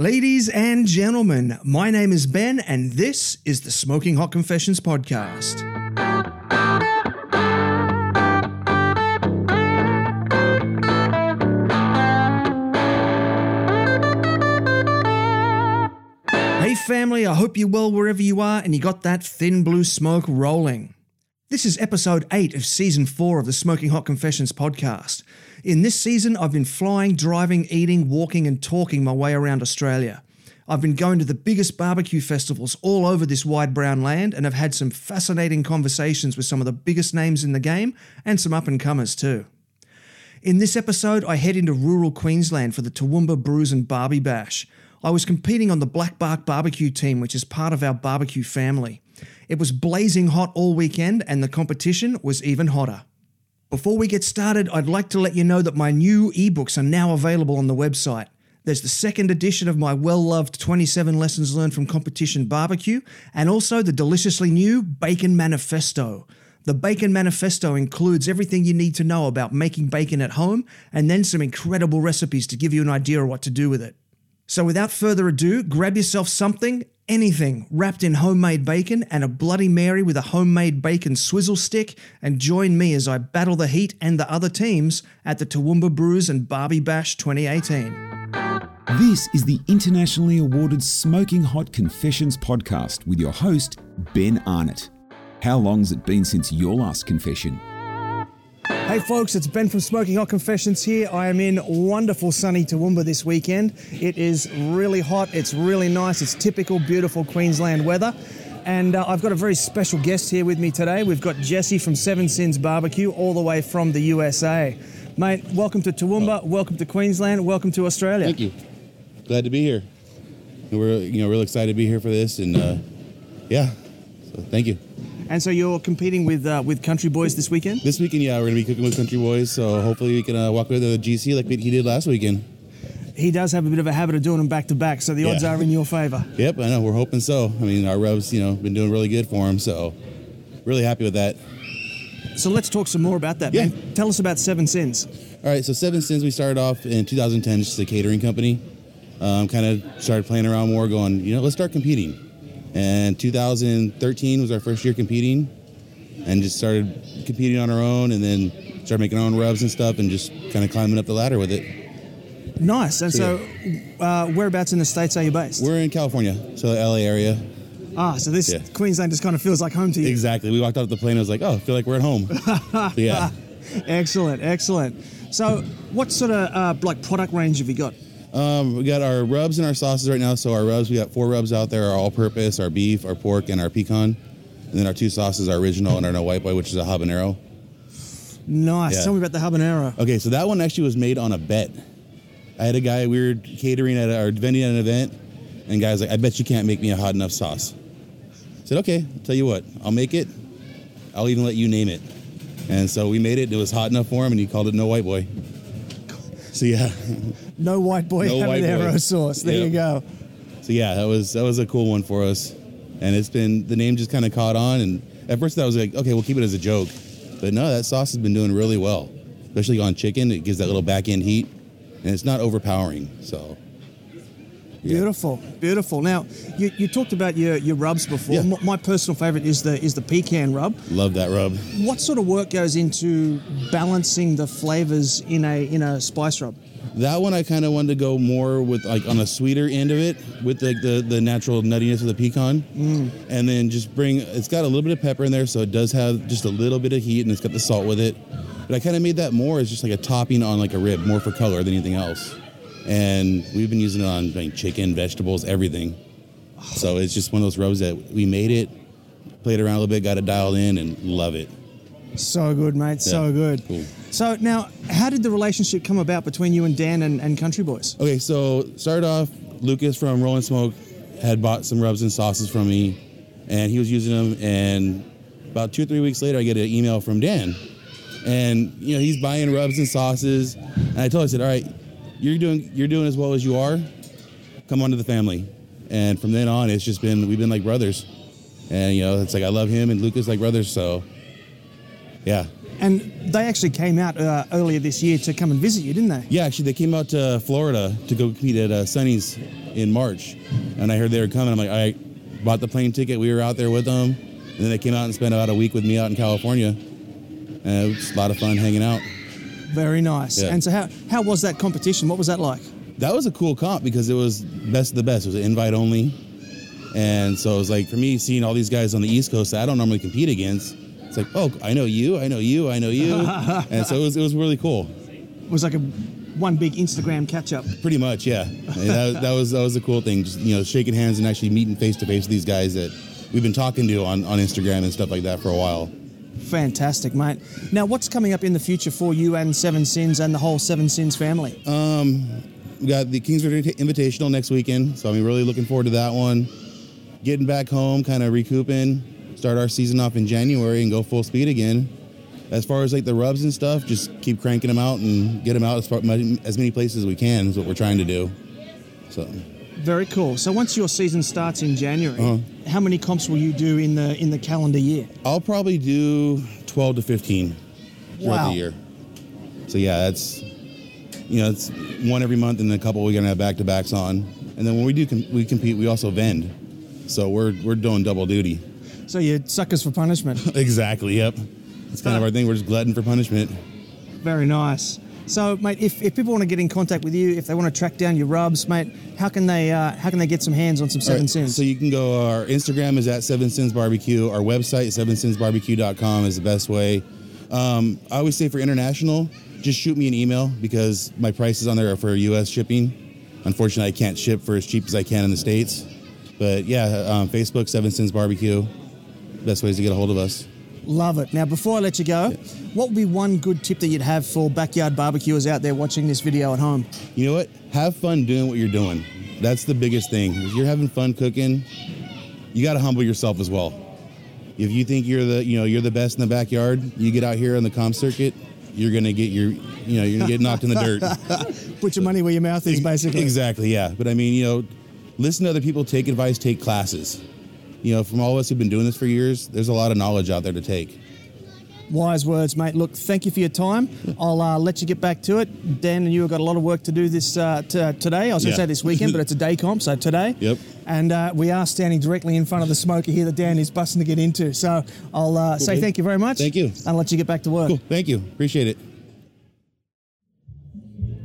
Ladies and gentlemen, my name is Ben, and this is the Smoking Hot Confessions podcast. Hey, family, I hope you're well wherever you are and you got that thin blue smoke rolling. This is episode 8 of season 4 of the Smoking Hot Confessions podcast. In this season, I've been flying, driving, eating, walking, and talking my way around Australia. I've been going to the biggest barbecue festivals all over this wide brown land and have had some fascinating conversations with some of the biggest names in the game and some up and comers too. In this episode, I head into rural Queensland for the Toowoomba Brews and Barbie Bash. I was competing on the Black Bark Barbecue team, which is part of our barbecue family. It was blazing hot all weekend, and the competition was even hotter. Before we get started, I'd like to let you know that my new ebooks are now available on the website. There's the second edition of my well loved 27 Lessons Learned from Competition Barbecue, and also the deliciously new Bacon Manifesto. The Bacon Manifesto includes everything you need to know about making bacon at home, and then some incredible recipes to give you an idea of what to do with it. So, without further ado, grab yourself something, anything, wrapped in homemade bacon and a Bloody Mary with a homemade bacon swizzle stick, and join me as I battle the heat and the other teams at the Toowoomba Brews and Barbie Bash 2018. This is the internationally awarded Smoking Hot Confessions podcast with your host, Ben Arnott. How long's it been since your last confession? Hey folks, it's Ben from Smoking Hot Confessions here. I am in wonderful sunny Toowoomba this weekend. It is really hot, it's really nice, it's typical beautiful Queensland weather. And uh, I've got a very special guest here with me today. We've got Jesse from Seven Sins Barbecue, all the way from the USA. Mate, welcome to Toowoomba, welcome to Queensland, welcome to Australia. Thank you. Glad to be here. We're you know real excited to be here for this, and uh, yeah, so thank you. And so you're competing with uh, with Country Boys this weekend? This weekend, yeah, we're gonna be cooking with Country Boys, so hopefully we can uh, walk with the GC like he did last weekend. He does have a bit of a habit of doing them back to back, so the odds Yeah. are in your favour. Yep, I know. We're hoping so. I mean, our rubs, you know, been doing really good for him, so really happy with that. So let's talk some more about that. Yeah. Man. Tell us about Seven Sins. All right, so Seven Sins, we started off in 2010, just a catering company. Um, kind of started playing around more, going, you know, let's start competing. And 2013 was our first year competing, and just started competing on our own, and then started making our own rubs and stuff, and just kind of climbing up the ladder with it. Nice. And so, uh, whereabouts in the states are you based? We're in California, so the LA area. ah, so this Yeah. Queensland just kind of feels like home to you. Exactly. We walked out of the plane. I was like, oh, I feel like we're at home. Yeah. Excellent, excellent. So, what sort of uh, like product range have you got? Um, we got our rubs and our sauces right now. So our rubs, we got four rubs out there: our all-purpose, our beef, our pork, and our pecan. And then our two sauces, our original and our no white boy, which is a habanero. Nice. Yeah. Tell me about the habanero. Okay, so that one actually was made on a bet. I had a guy we were catering at our vending at an event, and guys like, I bet you can't make me a hot enough sauce. I said, okay, I'll tell you what, I'll make it. I'll even let you name it. And so we made it. and It was hot enough for him, and he called it No White Boy. So yeah, No white boy No habanero sauce. There you go. so yeah, that was that was a cool one for us, and it's been the name just kind of caught on. And at first I was like, okay, we'll keep it as a joke, but no, that sauce has been doing really well, especially on chicken. It gives that little back end heat, and it's not overpowering. So Yeah. Beautiful, beautiful. Now, you, you talked about your, your rubs before. Yeah. M- My personal favorite is the is the pecan rub. love that rub. What sort of work goes into balancing the flavors in a in a spice rub? That one I kind of wanted to go more with like on a sweeter end of it, with like the, the natural nuttiness of the pecan, mm. and then just bring. It's got a little bit of pepper in there, so it does have just a little bit of heat, and it's got the salt with it. But I kind of made that more as just like a topping on like a rib, more for color than anything else. And we've been using it on like chicken, vegetables, everything. So it's just one of those rubs that we made it, played around a little bit, got it dialed in, and love it. So good, mate. So good. cool. So now, how did the relationship come about between you and Dan and, and Country Boys? Okay, so started off, Lucas from Rolling Smoke had bought some rubs and sauces from me, and he was using them. And about two or three weeks later, I get an email from Dan, and you know he's buying rubs and sauces. And I told him, I said, "All right, you're doing you're doing as well as you are. Come on to the family." And from then on, it's just been we've been like brothers, and you know it's like I love him and Lucas like brothers. So, yeah, And they actually came out uh, earlier this year to come and visit you, didn't they? Yeah, actually, they came out to Florida to go compete at uh, Sunny's in March, and I heard they were coming. I'm like, I bought the plane ticket. We were out there with them, and then they came out and spent about a week with me out in California. And it was a lot of fun hanging out. Very nice. Yeah. And so, how, how was that competition? What was that like? That was a cool comp because it was best of the best. It was an invite only, and so it was like for me seeing all these guys on the East Coast that I don't normally compete against. It's like, oh, I know you, I know you, I know you, and so it was it was really cool. It was like a one big Instagram catch up. Pretty much, yeah. That, that was that was a cool thing. Just you know, shaking hands and actually meeting face to face with these guys that we've been talking to on, on Instagram and stuff like that for a while. Fantastic, mate. Now, what's coming up in the future for you and Seven Sins and the whole Seven Sins family? Um, We got the Kingsford Invitational next weekend, so I'm really looking forward to that one. Getting back home, kind of recouping, start our season off in January and go full speed again. As far as like the rubs and stuff, just keep cranking them out and get them out as, far, as many places as we can is what we're trying to do. So Very cool. So, once your season starts in January, Uh-huh. how many comps will you do in the in the calendar year? I'll probably do 12 to 15 throughout Wow. the year. So yeah, that's you know it's one every month, and then a couple we're gonna have back to backs on. And then when we do com- we compete, we also vend. So we're we're doing double duty. So, you're suckers for punishment. exactly. Yep. It's kind of our thing. We're just glutton for punishment. Very nice. So, mate, if, if people want to get in contact with you, if they want to track down your rubs, mate, how can they uh, how can they get some hands on some Seven right, Sins? So you can go. Our Instagram is at Seven Sins Barbecue. Our website, sevensinsbarbecue.com, is the best way. Um, I always say for international, just shoot me an email because my prices on there are for U.S. shipping. Unfortunately, I can't ship for as cheap as I can in the states. But yeah, um, Facebook, Seven Sins Barbecue. Best ways to get a hold of us. Love it. Now, before I let you go, what would be one good tip that you'd have for backyard barbecuers out there watching this video at home? You know what? Have fun doing what you're doing. That's the biggest thing. If you're having fun cooking, you got to humble yourself as well. If you think you're the, you know, you're the best in the backyard, you get out here on the comp circuit, you're gonna get your, you know, you're gonna get knocked in the dirt. Put your money where your mouth is, basically. Exactly. Yeah. But I mean, you know, listen to other people, take advice, take classes. You know, from all of us who've been doing this for years, there's a lot of knowledge out there to take. Wise words, mate. Look, thank you for your time. I'll uh, let you get back to it. Dan and you have got a lot of work to do this uh, t- today. I was going Yeah. to say this weekend, but it's a day comp, so today. Yep. And uh, we are standing directly in front of the smoker here that Dan is busting to get into. So I'll uh, say man. thank you very much. Thank you. And I'll let you get back to work. Cool. Thank you. Appreciate it.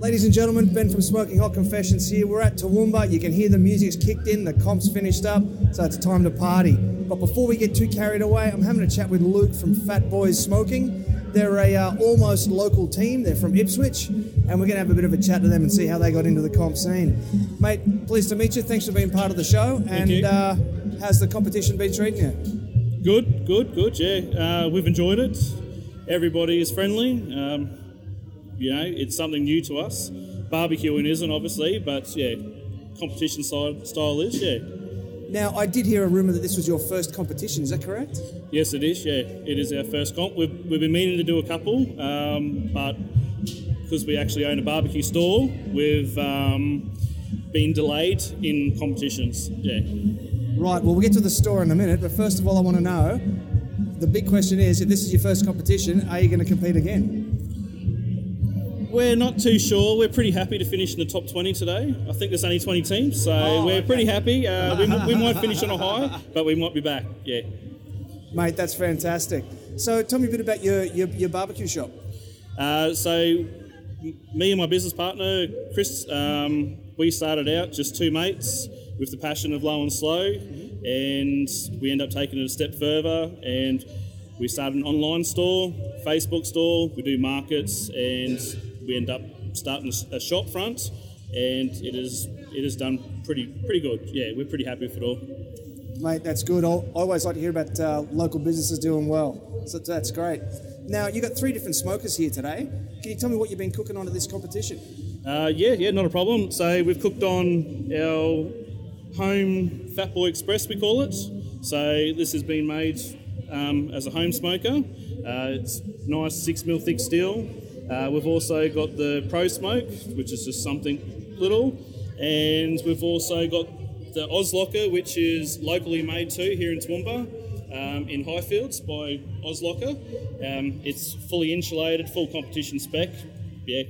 Ladies and gentlemen, Ben from Smoking Hot Confessions here. We're at Toowoomba. You can hear the music's kicked in, the comp's finished up, so it's time to party. But before we get too carried away, I'm having a chat with Luke from Fat Boys Smoking. They're a uh, almost local team. They're from Ipswich, and we're going to have a bit of a chat to them and see how they got into the comp scene. Mate, pleased to meet you. Thanks for being part of the show. and you. Uh, how's the competition been treating you? Good, good, good. Yeah, uh, we've enjoyed it. Everybody is friendly. Um, you know, it's something new to us. Barbecuing isn't obviously, but yeah, competition side style is. Yeah, Now, I did hear a rumour that this was your first competition. Is that correct? yes, it is. Yeah, it is our first comp. We've, we've been meaning to do a couple, um, but because we actually own a barbecue store, we've um, been delayed in competitions. Yeah. Right, well, we'll get to the store in a minute, but first of all, I want to know the big question is if this is your first competition, are you going to compete again? We're not too sure. We're pretty happy to finish in the top 20 today. I think there's only 20 teams, so Oh, we're okay. pretty happy. Uh, we, we might finish on a high, but we might be back. Yeah. Mate, that's fantastic. So tell me a bit about your, your, your barbecue shop. Uh, so, me and my business partner, Chris, um, we started out just two mates with the passion of low and slow, and we end up taking it a step further. And we started an online store, Facebook store. We do markets, and we end up starting a shop front, and it is it has done pretty pretty good. Yeah, we're pretty happy with it all. Mate, that's good. I always like to hear about uh, local businesses doing well. So that's great. Now, you've got three different smokers here today. Can you tell me what you've been cooking on at this competition? Uh, yeah, yeah, not a problem. So we've cooked on our home Fat Boy Express, we call it. So this has been made um, as a home smoker. Uh, it's nice six mil thick steel. Uh, we've also got the Pro Smoke, which is just something little, and we've also got the Ozlocker, which is locally made too here in Toowoomba. um, in Highfields by Ozlocker. Um, it's fully insulated, full competition spec. Yeah,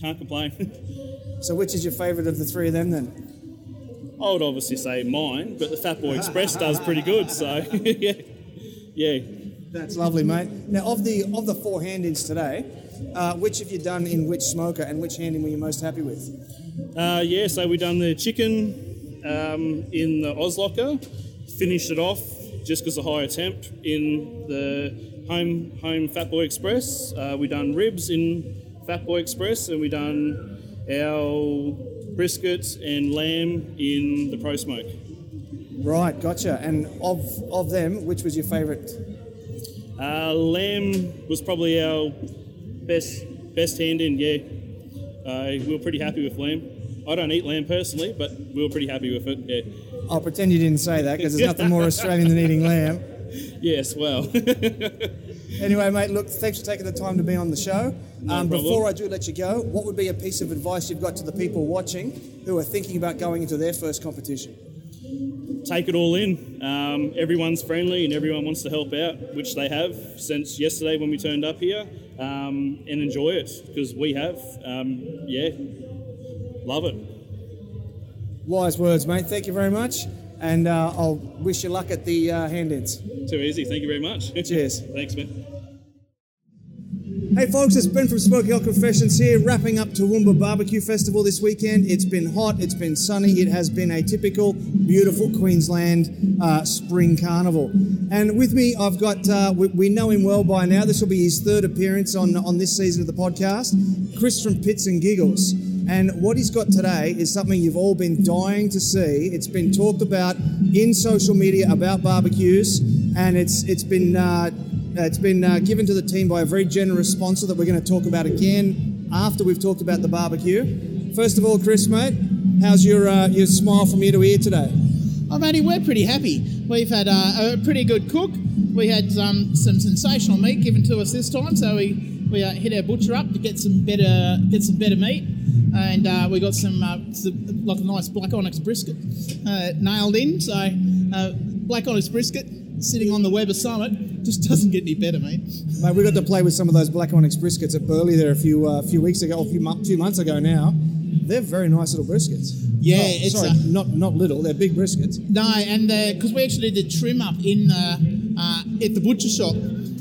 can't complain. So, which is your favourite of the three of them then? I would obviously say mine, but the Fat Boy Express does pretty good. So yeah, yeah. That's lovely, mate. Now, of the of the four hand-ins today, uh, which have you done in which smoker, and which hand-in were you most happy with? Uh, yeah, so we done the chicken um, in the Ozlocker, finished it off just because of high attempt in the home home Fatboy Express. Uh, we done ribs in Fatboy Express, and we done our briskets and lamb in the Pro Smoke. Right, gotcha. And of of them, which was your favourite? Uh, lamb was probably our best best hand in. Yeah, uh, we were pretty happy with lamb. I don't eat lamb personally, but we were pretty happy with it. Yeah. I'll pretend you didn't say that because there's nothing more Australian than eating lamb. Yes, well. Anyway, mate, look, thanks for taking the time to be on the show. um, before I do let you go, what would be a piece of advice you've got to the people watching who are thinking about going into their first competition? take it all in. Um, everyone's friendly and everyone wants to help out, which they have since yesterday when we turned up here, um, and enjoy it because we have. Um, yeah, love it. Wise words, mate. Thank you very much. And uh, I'll wish you luck at the uh, hand-ins. Too easy. Thank you very much. Cheers. Thanks, man. Hey folks, it's Ben from Smoky Hot Confessions here, wrapping up Toowoomba Barbecue Festival this weekend. It's been hot, it's been sunny, it has been a typical, beautiful Queensland uh, spring carnival. And with me, I've got, uh, we, we know him well by now, this will be his third appearance on, on this season of the podcast, Chris from Pits and Giggles. And what he's got today is something you've all been dying to see. It's been talked about in social media about barbecues, and it's it's been uh, it's been uh, given to the team by a very generous sponsor that we're going to talk about again after we've talked about the barbecue. First of all, Chris, mate, how's your uh, your smile from ear to ear today? Oh, matey, we're pretty happy. We've had uh, a pretty good cook. We had um, some sensational meat given to us this time, so we, we uh, hit our butcher up to get some better get some better meat, and uh, we got some, uh, some like a nice black onyx brisket uh, nailed in. So uh, black onyx brisket sitting on the Weber Summit just doesn't get any better, mate. Mate, we got to play with some of those black onyx briskets at Burley there a few uh, few weeks ago, a few, few months ago now. They're very nice little briskets. Yeah, Oh, it's, sorry, uh, not not little. They're big briskets. No, and because we actually did trim up in the, uh, at the butcher shop,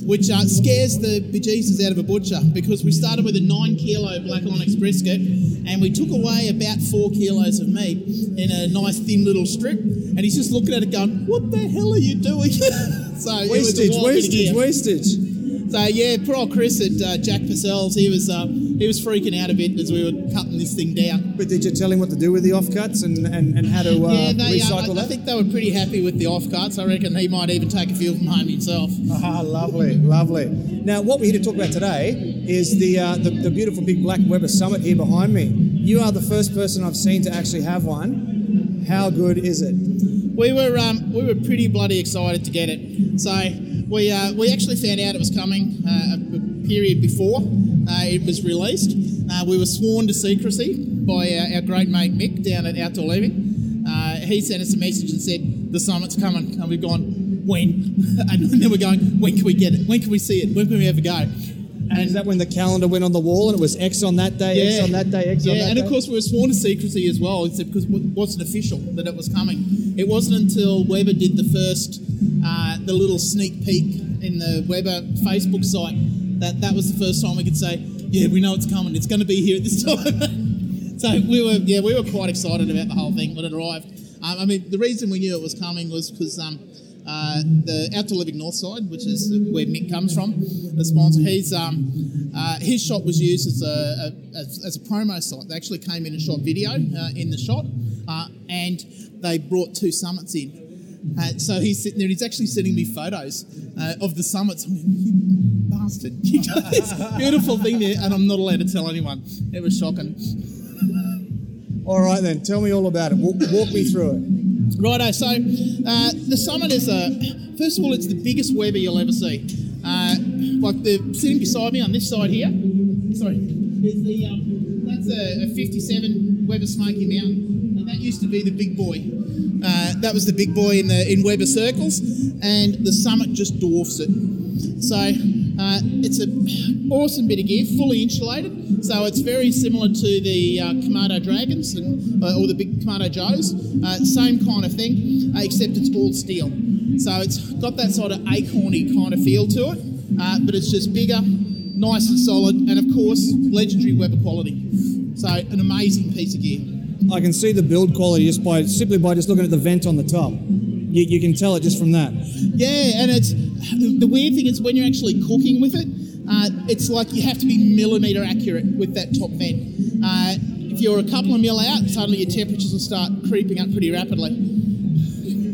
which uh, scares the bejesus out of a butcher because we started with a nine kilo black onyx brisket, and we took away about four kilos of meat in a nice thin little strip, and he's just looking at it going, "What the hell are you doing?" so Wastage, wild bit of wastage, wastage. So yeah, poor old Chris at uh, Jack Purcell's, he was uh, he was freaking out a bit as we were cutting this thing down. But did you tell him what to do with the offcuts and, and, and how to uh, yeah, they, uh, recycle I, I that? think they were pretty happy with the offcuts. I reckon he might even take a few from home himself. Ah, lovely, lovely. Now, what we're here to talk about today is the, uh, the the beautiful big black Weber Summit here behind me. You are the first person I've seen to actually have one. How good is it? We were um, we were pretty bloody excited to get it. So we uh, we actually found out it was coming uh, a period before uh, it was released. Uh, we were sworn to secrecy by our, our great mate Mick down at Outdoor Living. Uh, he sent us a message and said the summit's coming, and we've gone when, and then we're going when can we get it? When can we see it? When can we ever go? And is that when the calendar went on the wall and it was X on that day, X on that day, X yeah, on that and day? of course we were sworn to secrecy as well, it's because it wasn't official that it was coming. It wasn't until Weber did the first, uh, the little sneak peek in the Weber Facebook site that that was the first time we could say, yeah, we know it's coming. It's going to be here at this time. so we were, yeah, we were quite excited about the whole thing when it arrived. Um, I mean, the reason we knew it was coming was because um, uh, the Outdoor Living Northside, which is where Mick comes from, the sponsor, he's um, uh, his shot was used as a, a as, as a promo site. They actually came in and shot video uh, in the shot, uh, and they brought two summits in. Uh, so he's sitting there and he's actually sending me photos uh, of the summits. I'm going, you bastard, you got this beautiful thing there, and I'm not allowed to tell anyone. It was shocking. All right, then, tell me all about it. Walk, walk me through it. Righto, so uh, the summit is a, first of all, it's the biggest Weber you'll ever see. Uh, like the sitting beside me on this side here, sorry, is the, um, that's a, a 57 Weber Smoky Mountain. And That used to be the big boy. Uh, that was the big boy in the in Weber circles, and the Summit just dwarfs it. So uh, it's an awesome bit of gear, fully insulated. So it's very similar to the uh, Kamado Dragons and, uh, or the big Kamado Joes. Uh, same kind of thing, except it's all steel. So it's got that sort of acorny kind of feel to it, but it's just bigger, nice and solid, and of course, legendary Weber quality. So an amazing piece of gear. I can see the build quality just by simply by just looking at the vent on the top. You, you can tell it just from that. Yeah, and it's the weird thing is when you're actually cooking with it, uh, it's like you have to be millimeter accurate with that top vent. Uh, if you're a couple of mil out, suddenly your temperatures will start creeping up pretty rapidly.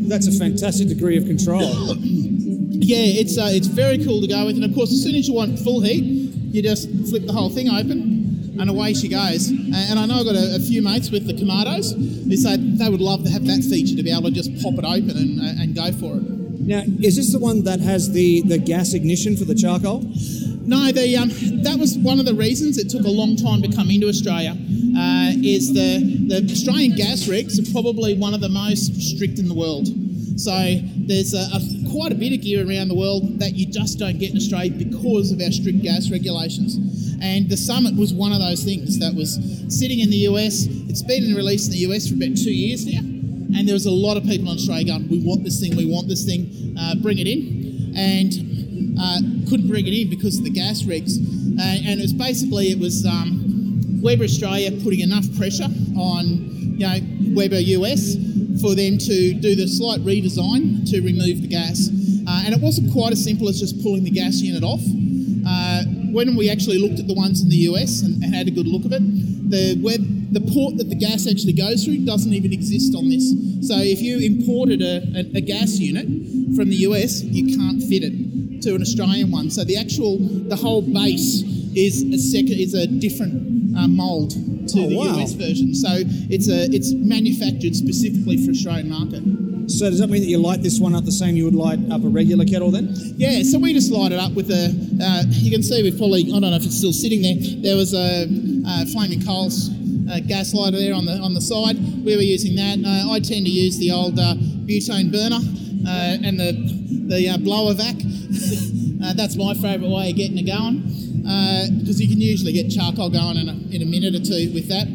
That's a fantastic degree of control. Yeah, it's uh, it's very cool to go with, and of course, as soon as you want full heat, you just flip the whole thing open, and away she goes. And I know I've got a, a few mates with the Kamados who say they would love to have that feature to be able to just pop it open and, uh, and go for it. now, is this the one that has the, the gas ignition for the charcoal? No, the um, that was one of the reasons it took a long time to come into Australia. Uh, is the the Australian gas regs are probably one of the most strict in the world. So there's a, a, quite a bit of gear around the world that you just don't get in Australia because of our strict gas regulations. And the Summit was one of those things that was sitting in the US. It's been in release in the US for about two years now, and there was a lot of people in Australia going, "We want this thing, we want this thing, uh, bring it in," and uh, couldn't bring it in because of the gas rigs. Uh, and it was basically it was um, Weber Australia putting enough pressure on you know Weber US for them to do the slight redesign to remove the gas. Uh, and it wasn't quite as simple as just pulling the gas unit off. Uh, when we actually looked at the ones in the US and, and had a good look of it, the web, the port that the gas actually goes through doesn't even exist on this. So if you imported a, a, a gas unit from the US, you can't fit it to an Australian one. So the actual, the whole base is a second, is a different uh, mold to Oh, the wow. US version. So it's a, it's manufactured specifically for the Australian market. So does that mean that you light this one up the same you would light up a regular kettle then? Yeah, so we just light it up with a. Uh, you can see we've probably. I don't know if it's still sitting there. There was a, uh flaming coals uh, gas lighter there on the on the side. We were using that. Uh, I tend to use the old uh, butane burner uh, and the the blower vac. that's my favourite way of getting it going because you can usually get charcoal going in a, in a minute or two with that.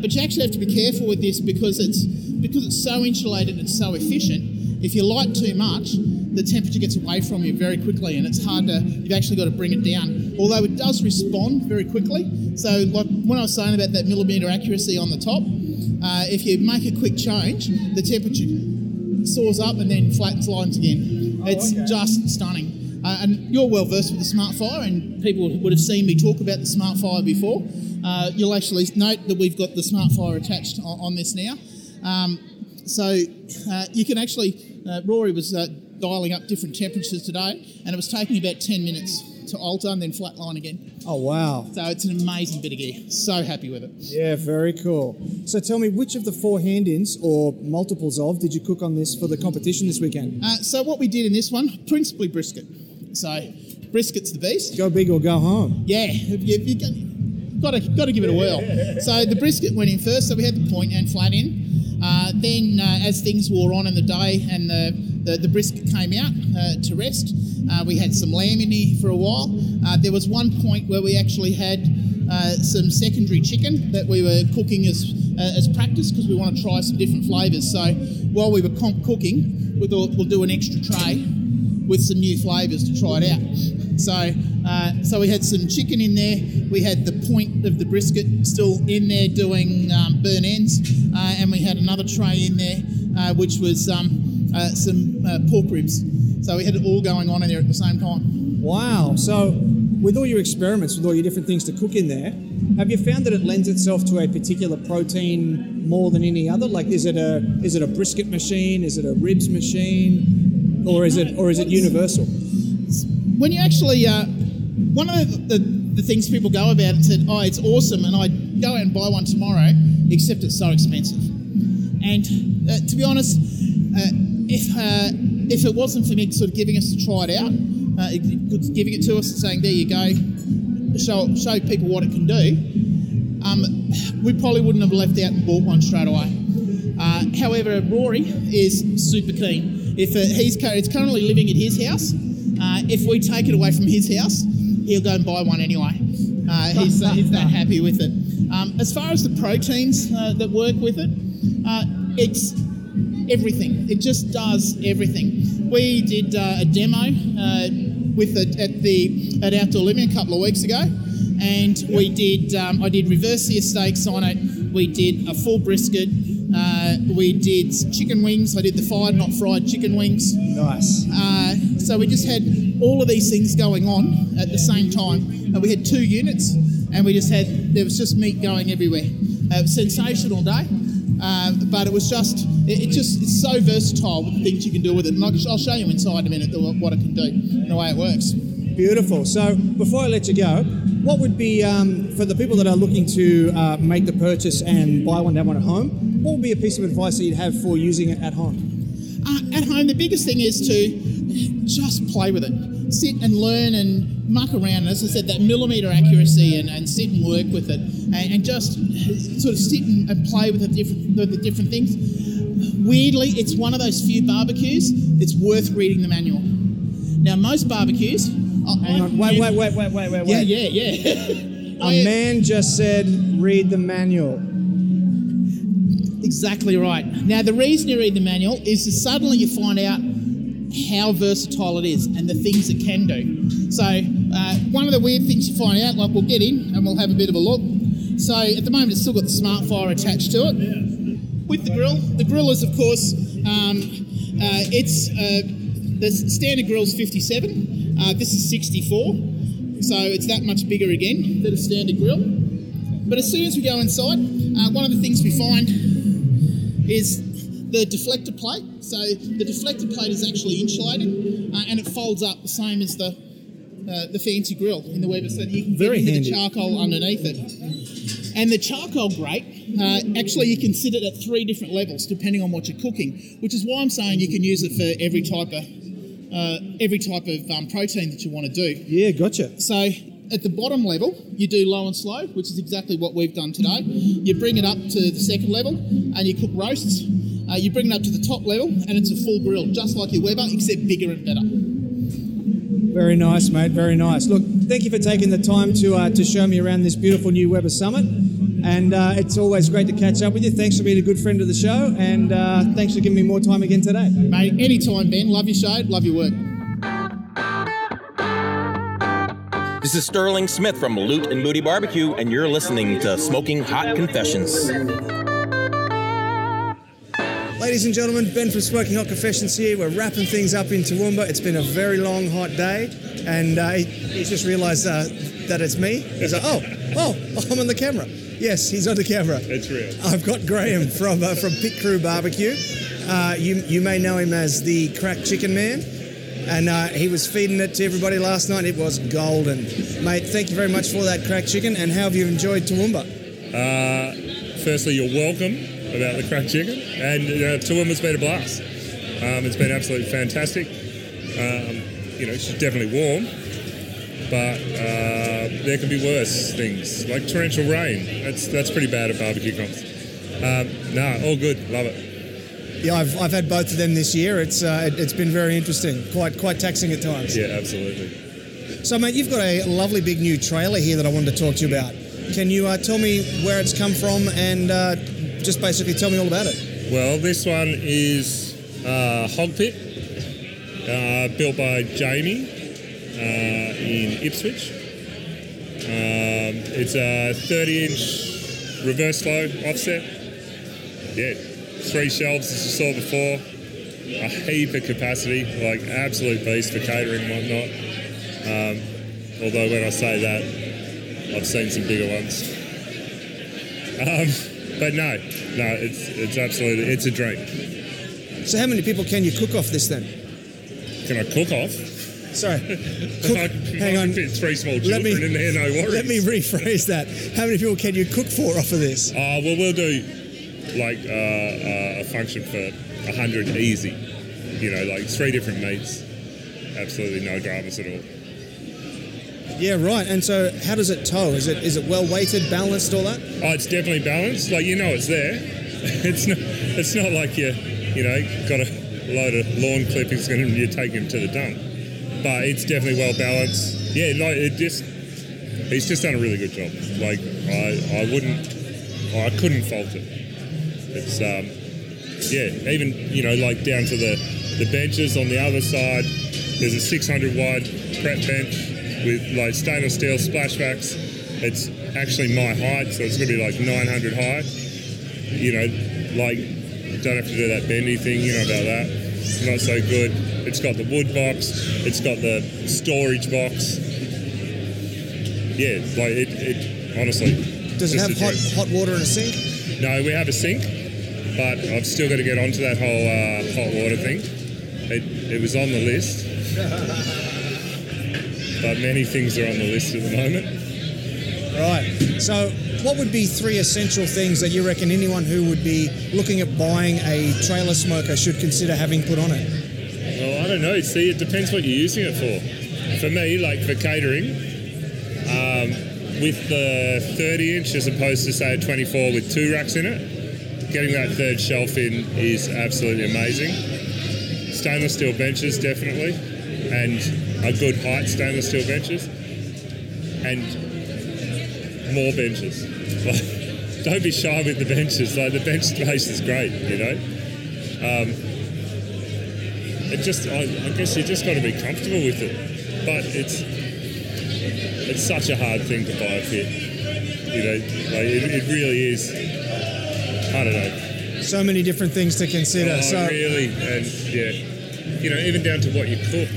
But you actually have to be careful with this because it's because it's so insulated and so efficient. If you light too much, the temperature gets away from you very quickly, and it's hard to. You've actually got to bring it down. Although it does respond very quickly. So, like when I was saying about that millimeter accuracy on the top, uh, if you make a quick change, the temperature soars up and then flattens lines again. it's just stunning. Uh, and you're well versed with the Smart Fire, and people would have seen me talk about the Smart Fire before. Uh, you'll actually note that we've got the Smart Fire attached on, on this now. Um, so uh, you can actually, uh, Rory was uh, dialing up different temperatures today, and it was taking about 10 minutes to alter and then flatline again. Oh wow. So it's an amazing bit of gear. So happy with it. Yeah, very cool. So tell me, which of the four hand-ins or multiples of did you cook on this for the competition this weekend? Uh, so what we did in this one, principally brisket. So brisket's the beast. Go big or go home. Yeah, you, you got to got to give it a whirl. So the brisket went in first. So we had the point and flat in. Uh, then, uh, as things wore on in the day and the, the, the brisket came out uh, to rest, uh, we had some lamb in here for a while. There was one point where we actually had some secondary chicken that we were cooking as as practice because we want to try some different flavours. So while we were comp cooking, we thought we'll do an extra tray with some new flavours to try it out. So, uh, so we had some chicken in there. We had the point of the brisket still in there doing um, burn ends, uh, and we had another tray in there uh, which was um, uh, some uh, pork ribs. So we had it all going on in there at the same time. Wow. So with all your experiments, with all your different things to cook in there, have you found that it lends itself to a particular protein more than any other? Like, is it a is it a brisket machine? Is it a ribs machine? Or is it or is it universal? when you actually, uh, one of the, the, the things people go about and said, oh, it's awesome, and I'd go out and buy one tomorrow, except it's so expensive. And uh, to be honest, uh, if uh, if it wasn't for Mick sort of giving us to try it out, uh, giving it to us and saying, there you go, show show people what it can do, um, we probably wouldn't have left out and bought one straight away. Uh, however, Rory is super keen. If uh, he's it's currently living at his house, uh, if we take it away from his house, he'll go and buy one anyway. Uh, he's, uh, he's that happy with it. Um, as far as the proteins uh, that work with it, uh, it's everything. It just does everything. We did a demo with it at the at Outdoor Living a couple of weeks ago, and we did. Um, I did reverse sear steaks on it. We did a full brisket. Uh, we did chicken wings. I did the fired, not fried chicken wings. Nice. Uh, so we just had all of these things going on at the same time. And we had two units, and we just had there was just meat going everywhere. Uh, sensational day, um, but it was just it, it just it's so versatile with the things you can do with it. And I'll, I'll show you inside in a minute the, what it can do and the way it works. Beautiful. So before I let you go, what would be um, for the people that are looking to uh, make the purchase and buy one, have one at home? What would be a piece of advice that you'd have for using it at home? Uh, at home, the biggest thing is to just play with it. Sit and learn and muck around. As I said, that millimetre accuracy and, and sit and work with it and, and just sort of sit and, and play with the different, the, the different things. Weirdly, it's one of those few barbecues that's worth reading the manual. Now, most barbecues. Hang on. Wait, wait, wait, wait, wait, wait, Yeah, wait. yeah, yeah. A man just said, read the manual. Exactly right. Now, the reason you read the manual is that suddenly you find out how versatile it is and the things it can do. So, uh, one of the weird things you find out, like we'll get in and we'll have a bit of a look. So, at the moment, it's still got the smart fire attached to it. With the grill, the grill is, of course, um, uh, it's uh, the standard grill's 57. Uh, this is 64, so it's that much bigger again than a standard grill. But as soon as we go inside, uh, one of the things we find is the deflector plate. So the deflector plate is actually insulated uh, and it folds up the same as the uh, the fancy grill in the Weber, so you can Very get the charcoal underneath it. And the charcoal grate, uh, actually, you can sit it at three different levels depending on what you're cooking, which is why I'm saying you can use it for every type of uh, every type of um, protein that you want to do. Yeah, gotcha. So at the bottom level, you do low and slow, which is exactly what we've done today. You bring it up to the second level and you cook roasts. Uh, you bring it up to the top level and it's a full grill, just like your Weber, except bigger and better. Very nice, mate. Very nice. Look, thank you for taking the time to uh, to show me around this beautiful new Weber Summit. And uh, it's always great to catch up with you. Thanks for being a good friend of the show, and uh, thanks for giving me more time again today. Mate, anytime, Ben. Love your show, love your work. This is Sterling Smith from Loot and Booty Barbecue, and you're listening to Smoking Hot Confessions. Ladies and gentlemen, Ben from Smoking Hot Confessions here. We're wrapping things up in Toowoomba. It's been a very long, hot day, and uh, he, he's just realised uh, that it's me. He's like, oh, oh, I'm on the camera. Yes, he's on the camera. It's real. I've got Graham from uh, from Pit Crew Barbecue. Uh, you you may know him as the Crack Chicken Man, and uh, he was feeding it to everybody last night. It was golden, mate. Thank you very much for that cracked chicken. And how have you enjoyed Toowoomba? Uh, firstly, you're welcome about the cracked chicken, and uh, Toowoomba's been a blast. Um, it's been absolutely fantastic. Um, you know, it's definitely warm, but uh, there can be worse things like torrential rain. That's that's pretty bad at barbecue comps. Um, no, all good. Love it. Yeah, I've, I've had both of them this year. It's uh, it, it's been very interesting, quite quite taxing at times. Yeah, absolutely. So, mate, you've got a lovely big new trailer here that I wanted to talk to you about. Can you uh, tell me where it's come from and uh, just basically tell me all about it? Well, this one is uh, Hog Pit, uh, built by Jamie uh, in Ipswich. Um, it's a 30 inch reverse flow offset. Yeah, three shelves as you saw before. A heap of capacity, like absolute beast for catering and whatnot. Um, although when I say that, I've seen some bigger ones. Um, but no, no, it's it's absolutely it's a dream. So, how many people can you cook off this then? Can I cook off? Sorry, I hang I on. fit three small children me- in there, no worries. let me rephrase that. How many people can you cook for off of this? Uh, well, we'll do like uh, uh, a function for a hundred easy. You know, like three different meats. Absolutely no dramas at all. Yeah, right. And so, how does it tow? Is it is it well weighted, balanced, all that? Oh, it's definitely balanced. Like you know, it's there. it's not it's not like you you know got a load of lawn clippings and you're taking them to the dump. But it's definitely well balanced. Yeah, like it just he's just done a really good job. Like I I wouldn't I couldn't fault it. It's um yeah even you know like down to the the benches on the other side. There's a 600 wide prep bench with like stainless steel splashbacks. It's actually my height, so it's going to be like 900 high. You know, like don't have to do that bendy thing. You know about that. Not so good. It's got the wood box. It's got the storage box. Yeah, like it. it honestly. Does it have hot, hot water and a sink? No, we have a sink, but I've still got to get onto that whole uh, hot water thing. It, it was on the list, but many things are on the list at the moment. Right. So, what would be three essential things that you reckon anyone who would be looking at buying a trailer smoker should consider having put on it? Well, I don't know. See, it depends what you're using it for. For me, like for catering, um, with the 30 inch as opposed to say a 24 with two racks in it, getting that third shelf in is absolutely amazing. Stainless steel benches, definitely, and a good height stainless steel benches, and more benches. Like, don't be shy with the benches. Like the bench space is great, you know. Um, it just, I, I guess you just got to be comfortable with it. But it's it's such a hard thing to buy a fit. You know, like it, it really is. I don't know. So many different things to consider. Oh, so, really, and yeah, you know, even down to what you cook.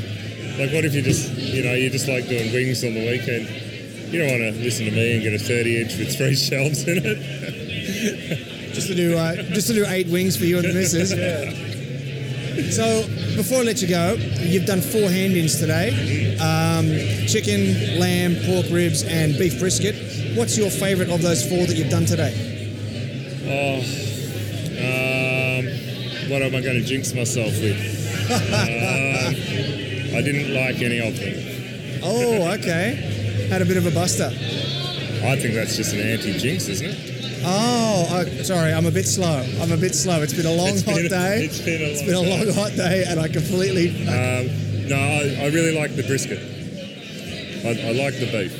Like, what if you just, you know, you just like doing wings on the weekend? You don't want to listen to me and get a 30 inch with three shelves in it. just to do uh, just to do eight wings for you and the missus. So before I let you go, you've done four hand-ins today: um, chicken, lamb, pork ribs, and beef brisket. What's your favourite of those four that you've done today? Oh, um, what am I going to jinx myself with? um, I didn't like any of them. Oh, okay. Had a bit of a buster. I think that's just an anti-jinx, isn't it? Oh, uh, sorry, I'm a bit slow. I'm a bit slow. It's been a long, hot a- day. it's been a It's long been a day. long, hot day, and I completely. Um, no, I, I really like the brisket. I, I like the beef,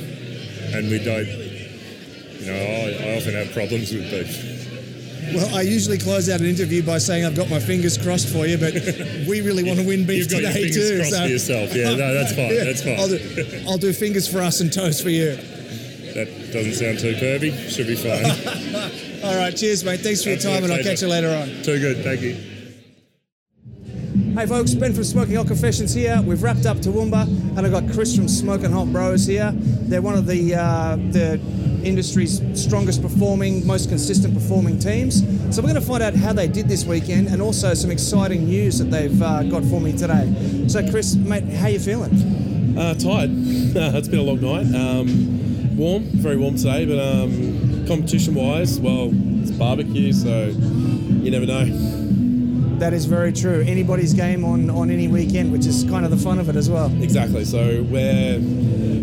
and we don't. You know, I, I often have problems with beef. Well, I usually close out an interview by saying I've got my fingers crossed for you, but we really want to win beef You've got your today fingers too. crossed so- for yourself. Yeah, no, that's fine. Yeah, That's fine. I'll do, I'll do fingers for us and toast for you. That doesn't sound too pervy. Should be fine. All right, cheers, mate. Thanks for your time, and I'll catch you later on. too good. Thank you. Hey folks, Ben from Smoking Hot Confessions here. We've wrapped up Toowoomba, and I've got Chris from Smoking Hot Bros here. They're one of the uh, the industry's strongest performing, most consistent performing teams. So we're going to find out how they did this weekend, and also some exciting news that they've uh, got for me today. So, Chris, mate, how you feeling? Uh, tired. it's been a long night. Um, warm, very warm today, but um, competition wise, well, it's barbecue, so you never know. That is very true. Anybody's game on on any weekend, which is kind of the fun of it as well. Exactly. So we're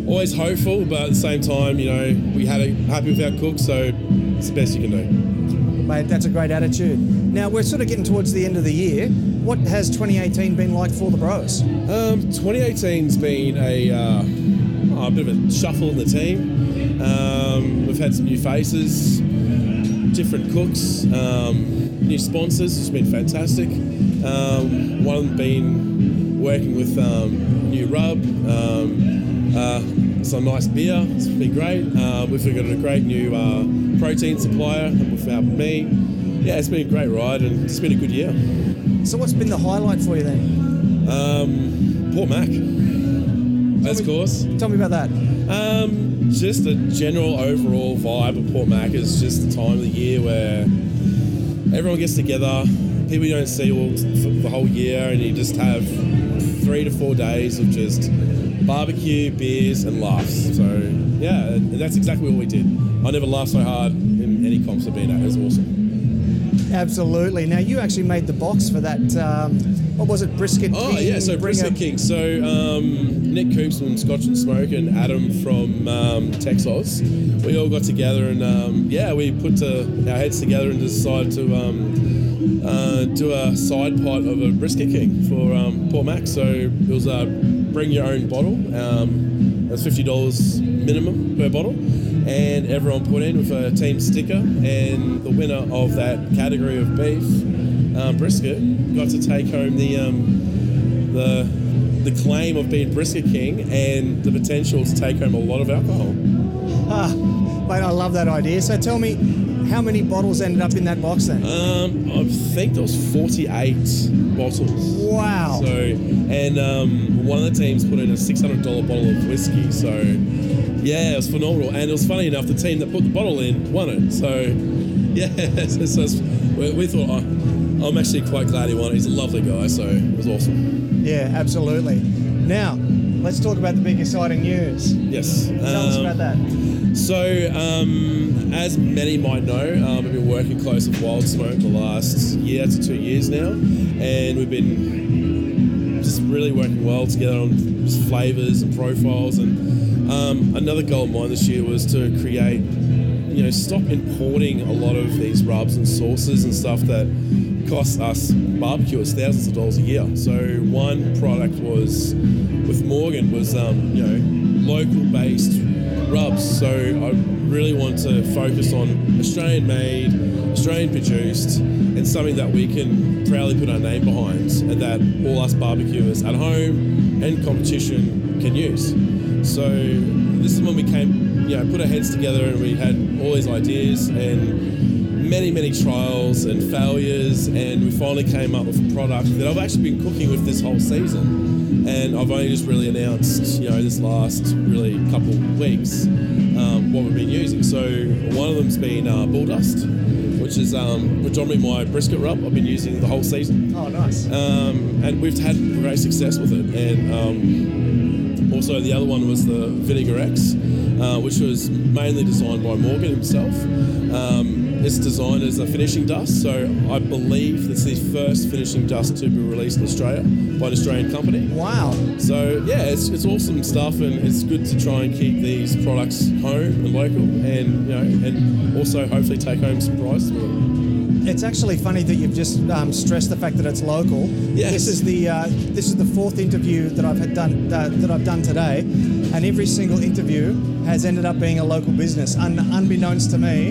always hopeful, but at the same time, you know, we had a, happy with our cook, so it's the best you can do. Mate, that's a great attitude. Now we're sort of getting towards the end of the year. What has 2018 been like for the Bros? Um, 2018's been a, uh, a bit of a shuffle in the team. Um, we've had some new faces, different cooks, um, new sponsors. It's been fantastic. Um, one of been working with um, new rub, um, uh, some nice beer. It's been great. Uh, we've got a great new uh, protein supplier with our me. Yeah, it's been a great ride and it's been a good year. So what's been the highlight for you then? Um, Port Mac, as me- course. Tell me about that. Just the general overall vibe of Port Mac is just the time of the year where everyone gets together, people you don't see all the whole year, and you just have three to four days of just barbecue, beers, and laughs. So yeah, and that's exactly what we did. I never laughed so hard in any comps I've been at. It was awesome. Absolutely. Now you actually made the box for that. Um, what was it? Brisket. King? Oh King, yeah, so Brisket King. So um, Nick Coops from Scotch and Smoke and Adam from um, Texas, we all got together and um, yeah, we put uh, our heads together and decided to um, uh, do a side pot of a Brisket King for um, Port Mac. So it was a bring your own bottle. Um, that's fifty dollars minimum per bottle. And everyone put in with a team sticker, and the winner of that category of beef um, brisket got to take home the um, the the claim of being brisket king and the potential to take home a lot of alcohol. Ah, mate, I love that idea. So tell me, how many bottles ended up in that box then? Um, I think there was 48 bottles. wow. So, and um, one of the teams put in a $600 bottle of whiskey. So, yeah, it was phenomenal. And it was funny enough, the team that put the bottle in won it. So, yeah, so, so we, we thought, oh, I'm actually quite glad he won it. He's a lovely guy, so it was awesome. Yeah, absolutely. Now, let's talk about the big exciting news. Yes. Tell us Um, about that. So, um, as many might know, um, I've been working close with Wild Smoke the last year to two years now, and we've been just really working well together on flavors and profiles. And um, another goal of mine this year was to create, you know, stop importing a lot of these rubs and sauces and stuff that cost us barbecuers thousands of dollars a year. So one product was with Morgan was um, you know local based rubs. So I really want to focus on Australian made, Australian produced, and something that we can proudly put our name behind and that all us barbecuers at home and competition can use. So this is when we came, you know, put our heads together and we had all these ideas and many, many trials and failures, and we finally came up with a product that I've actually been cooking with this whole season. And I've only just really announced, you know, this last really couple weeks um, what we've been using. So one of them's been uh, Bull Dust, which is um, predominantly my brisket rub. I've been using the whole season. Oh, nice. Um, and we've had great success with it. And um, also, the other one was the Vinegar X, uh, which was mainly designed by Morgan himself. Um, it's designed as a finishing dust, so I believe it's the first finishing dust to be released in Australia by an Australian company. Wow. So yeah, it's, it's awesome stuff, and it's good to try and keep these products home and local, and you know, and also hopefully take home some prizes with it. It's actually funny that you've just um, stressed the fact that it's local. Yes. This is the uh, this is the fourth interview that I've had done uh, that I've done today, and every single interview has ended up being a local business, un- unbeknownst to me.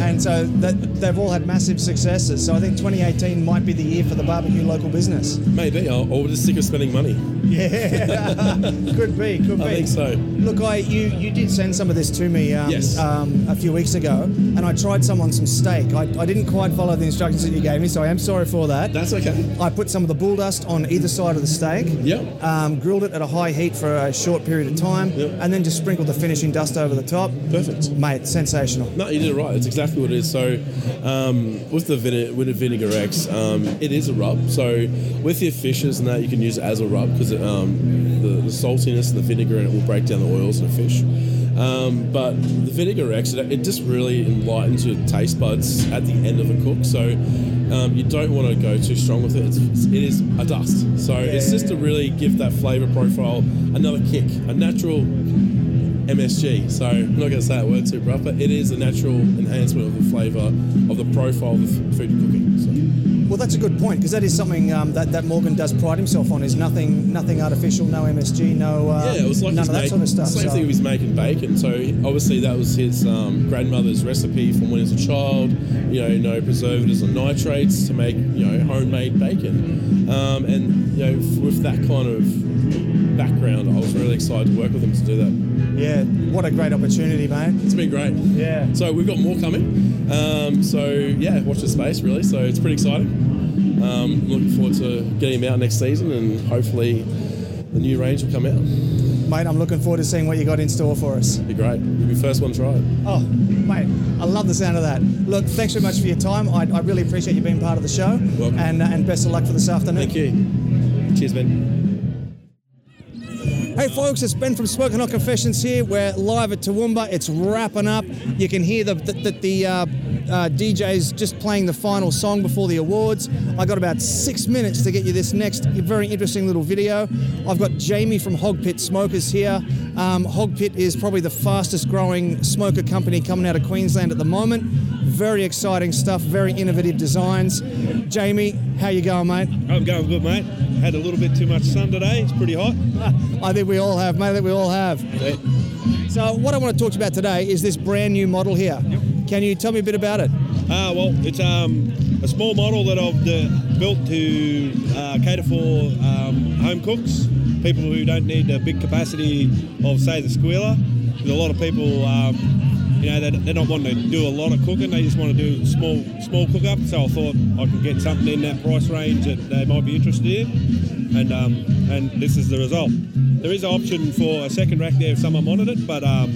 And so that they've all had massive successes. So I think 2018 might be the year for the barbecue local business. Maybe, or, we're just sick of spending money. Yeah, could be, could be. I think so. Look, I you you did send some of this to me um, Yes. um, a few weeks ago, and I tried some on some steak. I, I didn't quite follow the instructions that you gave me, so I am sorry for that. That's okay. I put some of the bull dust on either side of the steak. Yep. Um, grilled it at a high heat for a short period of time, Yep. and then just sprinkle the finishing dust over the top. Perfect. Mate, sensational. No, you did it right. It's exactly what it is. So, um, with the vine- with the vinegar X, um, it is a rub. So, with your fishes and that, you can use it as a rub because um, the, the saltiness and the vinegar and it will break down the oils in a fish. Um, but the vinegar X, it, it just really enlightens your taste buds at the end of a cook. So, um, you don't want to go too strong with it. It's, it is a dust. So, it's just to really give that flavor profile another kick, a natural MSG. So I'm not going to say that word too rough, but it is a natural enhancement of the flavour of the profile of the food you're cooking. Well, that's a good point because that is something um, that, that Morgan does pride himself on. Is nothing nothing artificial, no MSG, no uh, yeah, it was like none of that make- sort of stuff. Same so- thing he's making bacon. So obviously that was his um, grandmother's recipe from when he was a child. You know, no preservatives or nitrates to make you know homemade bacon. Um, and you know, with that kind of background, I was really excited to work with him to do that. Yeah, what a great opportunity, mate. It's been great. Yeah. So we've got more coming. Um, so yeah, watch the space really. So it's pretty exciting. Um, looking forward to getting him out next season, and hopefully the new range will come out. Mate, I'm looking forward to seeing what you got in store for us. Be great. You'll be the first one to try it. Oh, mate, I love the sound of that. Look, thanks very much for your time. I, I really appreciate you being part of the show. Welcome. And, uh, and best of luck for this afternoon. Thank you. Cheers, Ben. Hey folks, it's Ben from Smoking Hot Confessions here. We're live at Toowoomba. It's wrapping up. You can hear the the, the, uh, uh, DJ's just playing the final song before the awards. I got about six minutes to get you this next very interesting little video. I've got Jamie from Hog Pit Smokers here. Um, Hog Pit is probably the fastest growing smoker company coming out of Queensland at the moment. Very exciting stuff, very innovative designs. Jamie, how you going, mate? I'm going good, mate. Had a little bit too much sun today. It's pretty hot. I think we all have, mate. I think we all have. So, what I want to talk to you about today is this brand new model here. Can you tell me a bit about it? Uh, well, it's um, a small model that I've uh, built to uh, cater for um, home cooks, people who don't need the big capacity of, say, the squealer. There's a lot of people, um, you know, they, they're not wanting to do a lot of cooking. They just want to do small, small cook up. So I thought I could get something in that price range that they might be interested in, and um, and this is the result. There is an option for a second rack there if someone wanted it, but um,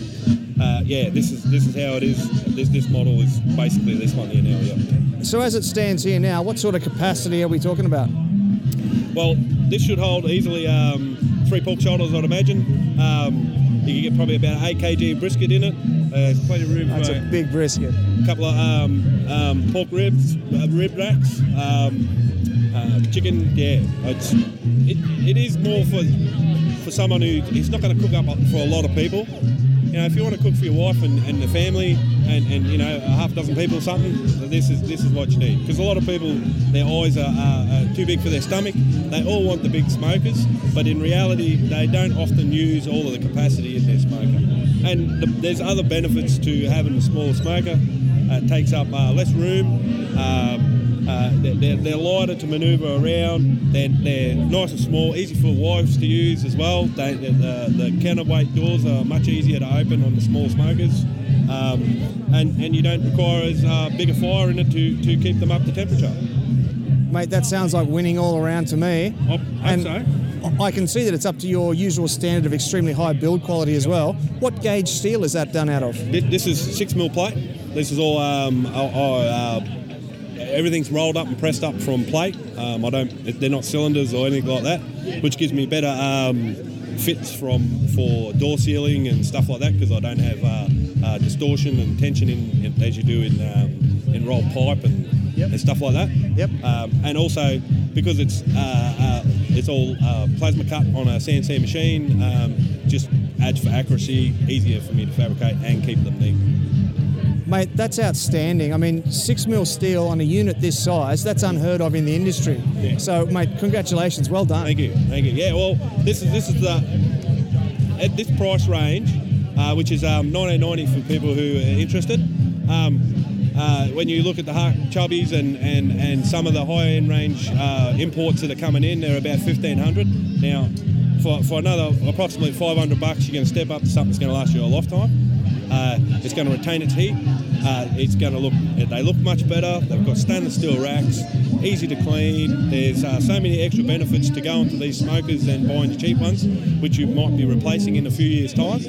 uh, yeah, this is this is how it is. This this model is basically this one here now. Yeah. So, as it stands here now, what sort of capacity are we talking about? Well, this should hold easily um, three pork shoulders, I'd imagine. Um, you can get probably about eight kg of brisket in it. Uh, plenty of room That's a big brisket. a couple of um, um, pork ribs, uh, rib racks, um, uh, chicken. Yeah, it's, it, it is more for for someone who is not going to cook up for a lot of people. You know, if you want to cook for your wife and, and the family and, and you know a half dozen people or something, this is this is what you need. Because a lot of people, their eyes are, are, are too big for their stomach. They all want the big smokers, but in reality, they don't often use all of the capacity in their smoker. And the, there's other benefits to having a smaller smoker. Uh, it takes up uh, less room. Um, uh, they're, they're, lighter to manoeuvre around. They're, they're nice and small, easy for wives to use as well. They, the, the, the counterweight doors are much easier to open on the small smokers. Um, and, and you don't require as uh, big a fire in it to, to keep them up to temperature. Mate, that sounds like winning all around to me. I hope and so. I can see that it's up to your usual standard of extremely high build quality as well. What gauge steel is that done out of? This is six mil plate. This is all, um, uh, everything's rolled up and pressed up from plate. Um, I don't, they're not cylinders or anything like that, which gives me better um, fits from for door sealing and stuff like that because I don't have uh, uh, distortion and tension in, in as you do in um, in rolled pipe and, and stuff like that. Yep. Um, and also because it's uh, it's all uh, plasma cut on a CNC machine, um, just adds for accuracy, easier for me to fabricate and keep them neat. Mate, that's outstanding. I mean, six mil steel on a unit this size, that's unheard of in the industry. Yeah. So, mate, congratulations. Well done. Thank you, thank you. Yeah, well, this is this is the at this price range, uh, which is um, 1990 for people who are interested. Um, uh, when you look at the Chubbies and, and, and some of the higher end range uh, imports that are coming in, they're about 1500. Now, for, for another approximately 500 bucks, you're going to step up to something that's going to last you a lifetime. Uh, it's going to retain its heat. Uh, it's going to look. They look much better. They've got stainless steel racks, easy to clean. There's uh, so many extra benefits to going to these smokers than buying the cheap ones, which you might be replacing in a few years' time.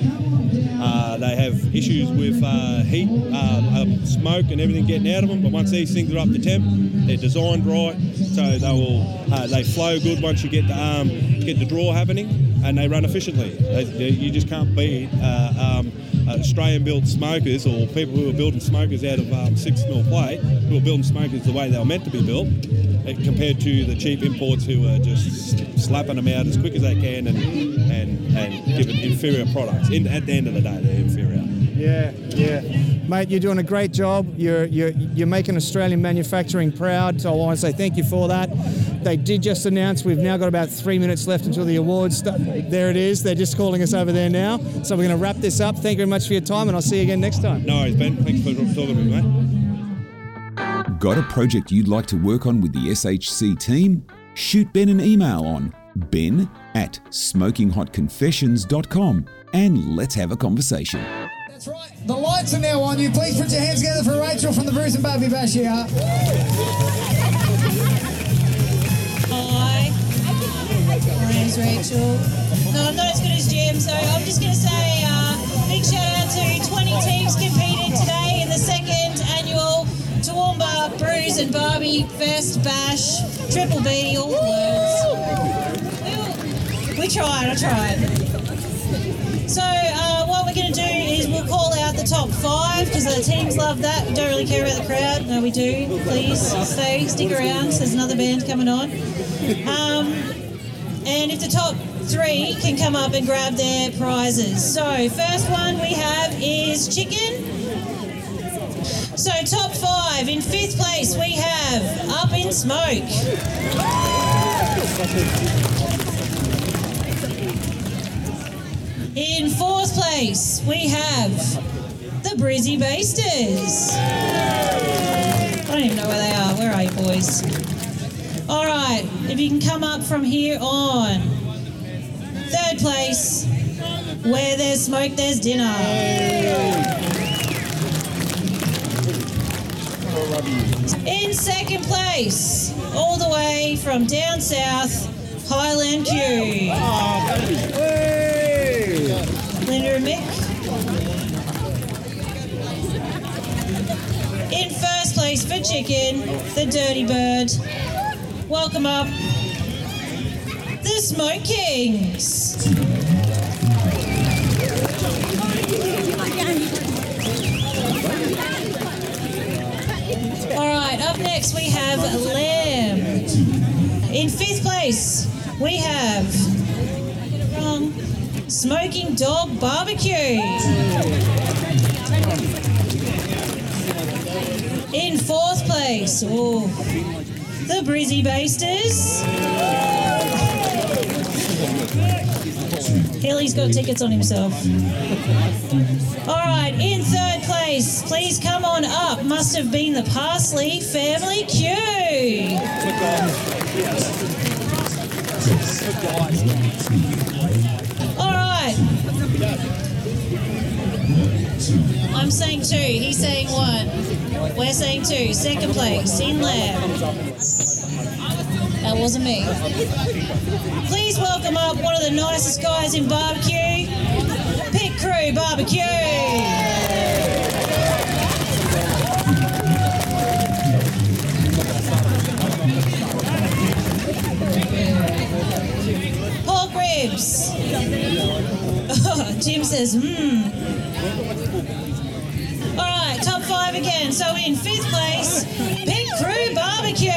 Uh, they have issues with uh, heat, uh, um, smoke, and everything getting out of them. But once these things are up to temp, they're designed right, so they will uh, they flow good once you get the um, get the draw happening, and they run efficiently. They, you just can't beat uh, um, Australian-built smokers or people who are building smokers out of um, six mil plate, who are building smokers the way they were meant to be built, uh, compared to the cheap imports who are just slapping them out as quick as they can and and, and giving inferior products. In, at the end of the day, they're inferior. Yeah, yeah. Mate, you're doing a great job. You're, you're, you're making Australian manufacturing proud, so I want to say thank you for that. They did just announce we've now got about three minutes left until the awards. st- There it is. They're just calling us over there now. So we're going to wrap this up. Thank you very much for your time, and I'll see you again next time. No worries, Ben. Thanks for talking to me, mate. Got a project you'd like to work on with the SHC team? Shoot Ben an email on ben at smokinghotconfessions.com and let's have a conversation. That's right. The lights are now on you. Please put your hands together for Rachel from the Brews and Barbie Bash here. Hi. My name's Rachel. No, I'm not as good as Jim, so I'm just going to say uh, big shout out to 20 teams competed today in the second annual Toowoomba Brews and Barbie Fest Bash Triple B, all the words. We, tried, I tried. So uh, what we're going to do we'll call out the top five because the teams love that. We don't really care about the crowd. No, we do. Please stay, stick around. There's another band coming on. Um, and if the top three can come up and grab their prizes. So first one we have is chicken. So top five. In fifth place we have Up in Smoke. In fourth place, we have the Brizzy Basters. I don't even know where they are. Where are you, boys? All right, if you can come up from here on. Third place, where there's smoke, there's dinner. In second place, all the way from down south, Highland Q. And Mick. In first place for chicken, the Dirty Bird. Welcome up, the Smoke Kings. All right, up next we have Lamb. In fifth place, we have. Wrong. Smoking Dog Barbecue. In fourth place, oh, the Brizzy Basters. Haley's got tickets on himself. All right, in third place, please come on up. Must have been the Parsley Family Q. I'm saying two. He's saying one. We're saying two. Second place, in lab. That wasn't me. Please welcome up one of the nicest guys in barbecue, Pit Crew Barbecue. Pork ribs. Jim says, hmm. All right, top five again. So in fifth place, Pit Crew Barbecue.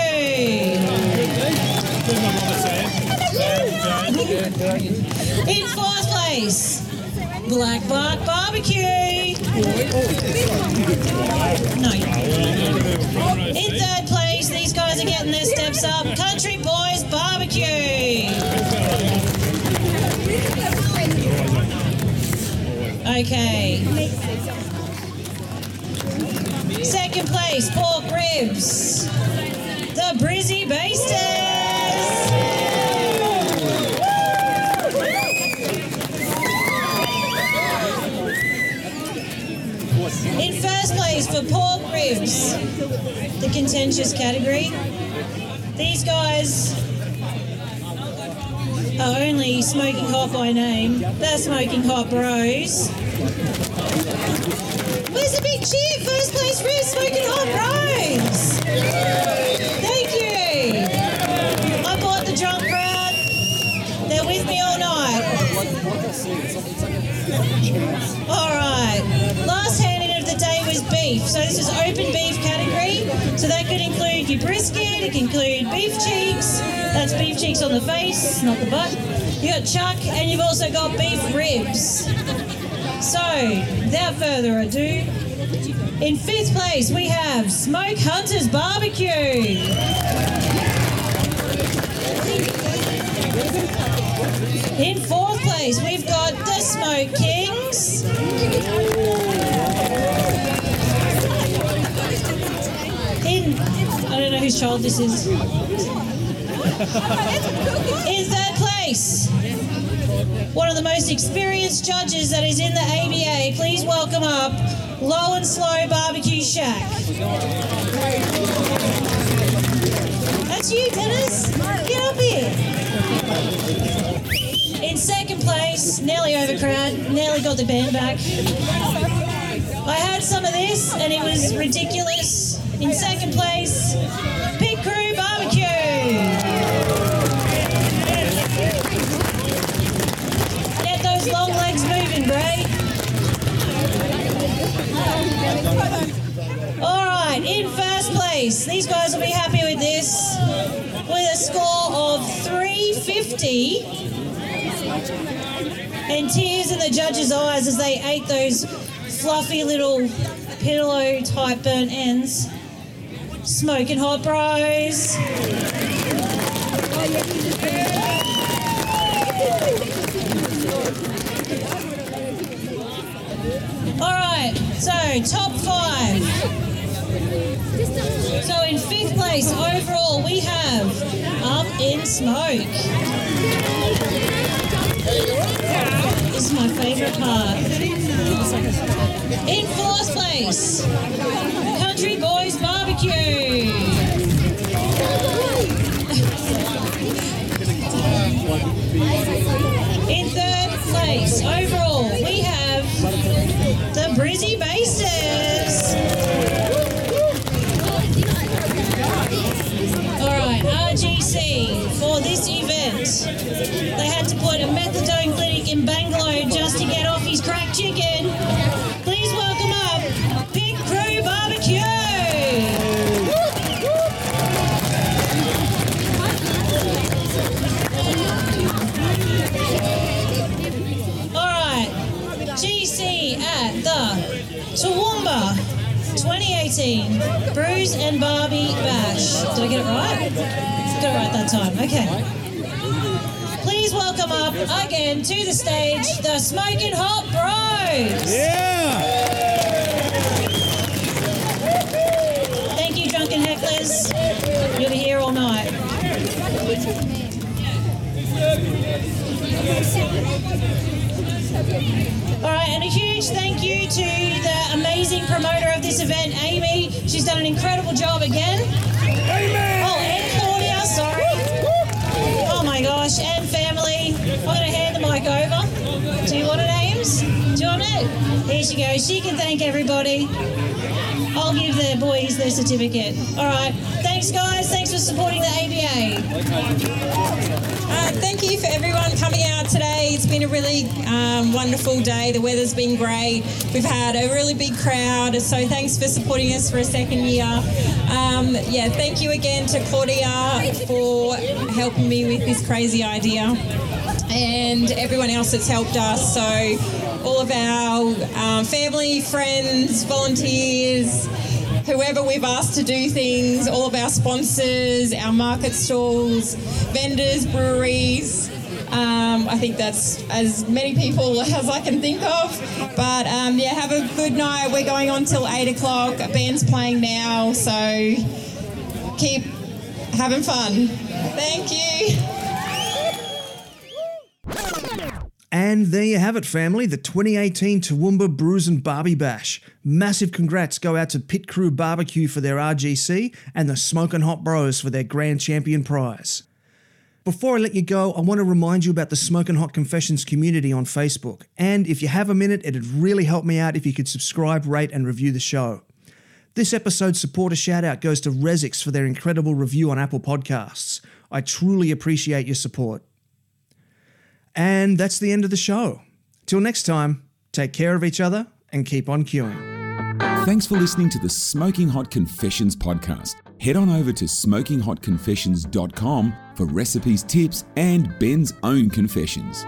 In fourth place, Black Bark Barbecue. In third place, these guys are getting their steps up. Country Boys Barbecue. Okay. Second place, pork ribs. The Brizzy Basters. In first place for pork ribs, the contentious category. These guys are only smoking hot by name. They're smoking hot bros. Where's the big cheer? First place for smoking hot bros. Thank you. I bought the drunk crowd. They're with me all night. All right. Last handing of the day was beef. So this is open beef category. So that could include your brisket. It can include beef cheeks. That's beef cheeks on the face, not the butt. You got chuck, and you've also got beef ribs. So, without further ado, in fifth place we have Smoke Hunters Barbecue. In fourth place we've got the Smoke Kings. In I don't know whose child this is. In third place, one of the most experienced judges that is in the ABA. Please welcome up Low and Slow Barbecue Shack. That's you, Dennis. Get up here. In second place, nearly overcrowd, nearly got the band back. I had some of this and it was ridiculous. In second place, long legs moving, Bray. All right, in first place, these guys will be happy with this, with a score of 350. And tears in the judges' eyes as they ate those fluffy little pillow-type burnt ends. Smoking hot bros. So top five. So in fifth place overall, we have Up in Smoke. This is my favourite part. In fourth place, Country Boys Barbecue. In third place overall, time. Okay. Please welcome up again to the stage the Smoking Hot Bros. Yeah! Thank you, drunken hecklers. You'll be here all night. All right, and a huge thank you to the amazing promoter of this event, Amy. She's done an incredible job again. Here she goes. She can thank everybody. I'll give the boys their certificate. All right. Thanks, guys. Thanks for supporting the ABA. Uh, thank you for everyone coming out today. It's been a really um, wonderful day. The weather's been great. We've had a really big crowd, so thanks for supporting us for a second year. Um, yeah, thank you again to Claudia for helping me with this crazy idea and everyone else that's helped us. So, all of our um, family, friends, volunteers, whoever we've asked to do things, all of our sponsors, our market stalls, vendors, breweries. Um, I think that's as many people as I can think of. But um, yeah, have a good night. We're going on till eight o'clock. A band's playing now, so keep having fun. Thank you. And there you have it, family, the 2018 Toowoomba Brews and Barbie Bash. Massive congrats go out to Pit Crew Barbecue for their RGC and the Smokin' Hot Bros for their Grand Champion prize. Before I let you go, I want to remind you about the Smokin' Hot Confessions community on Facebook. And if you have a minute, it'd really help me out if you could subscribe, rate, and review the show. This episode's supporter shout out goes to Resix for their incredible review on Apple Podcasts. I truly appreciate your support. And that's the end of the show. Till next time, take care of each other and keep on queuing. Thanks for listening to the Smoking Hot Confessions podcast. Head on over to smokinghotconfessions.com for recipes, tips, and Ben's own confessions.